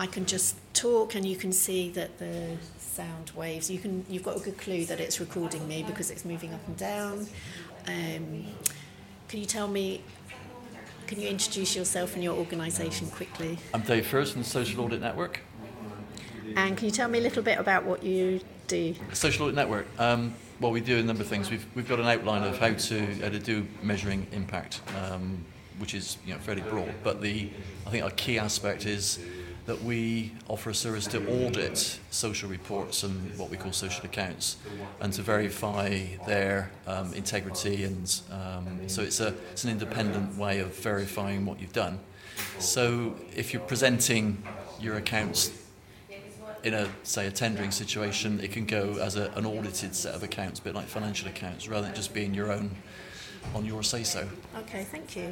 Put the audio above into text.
I can just talk and you can see that the sound waves. You can you've got a good clue that it's recording me because it's moving up and down. Um, can you tell me? Can you introduce yourself and your organisation quickly? I'm Dave First from the Social Audit Network. And can you tell me a little bit about what you do? Social Audit Network. Um, well, we do a number of things. We've, we've got an outline of how to how to do measuring impact, um, which is you know fairly broad. But the I think our key aspect is that we offer a service to audit social reports and what we call social accounts, and to verify their um, integrity. And um, so it's a it's an independent way of verifying what you've done. So if you're presenting your accounts in a say a tendering situation, it can go as a, an audited set of accounts, a bit like financial accounts, rather than just being your own on your say so. Okay, thank you.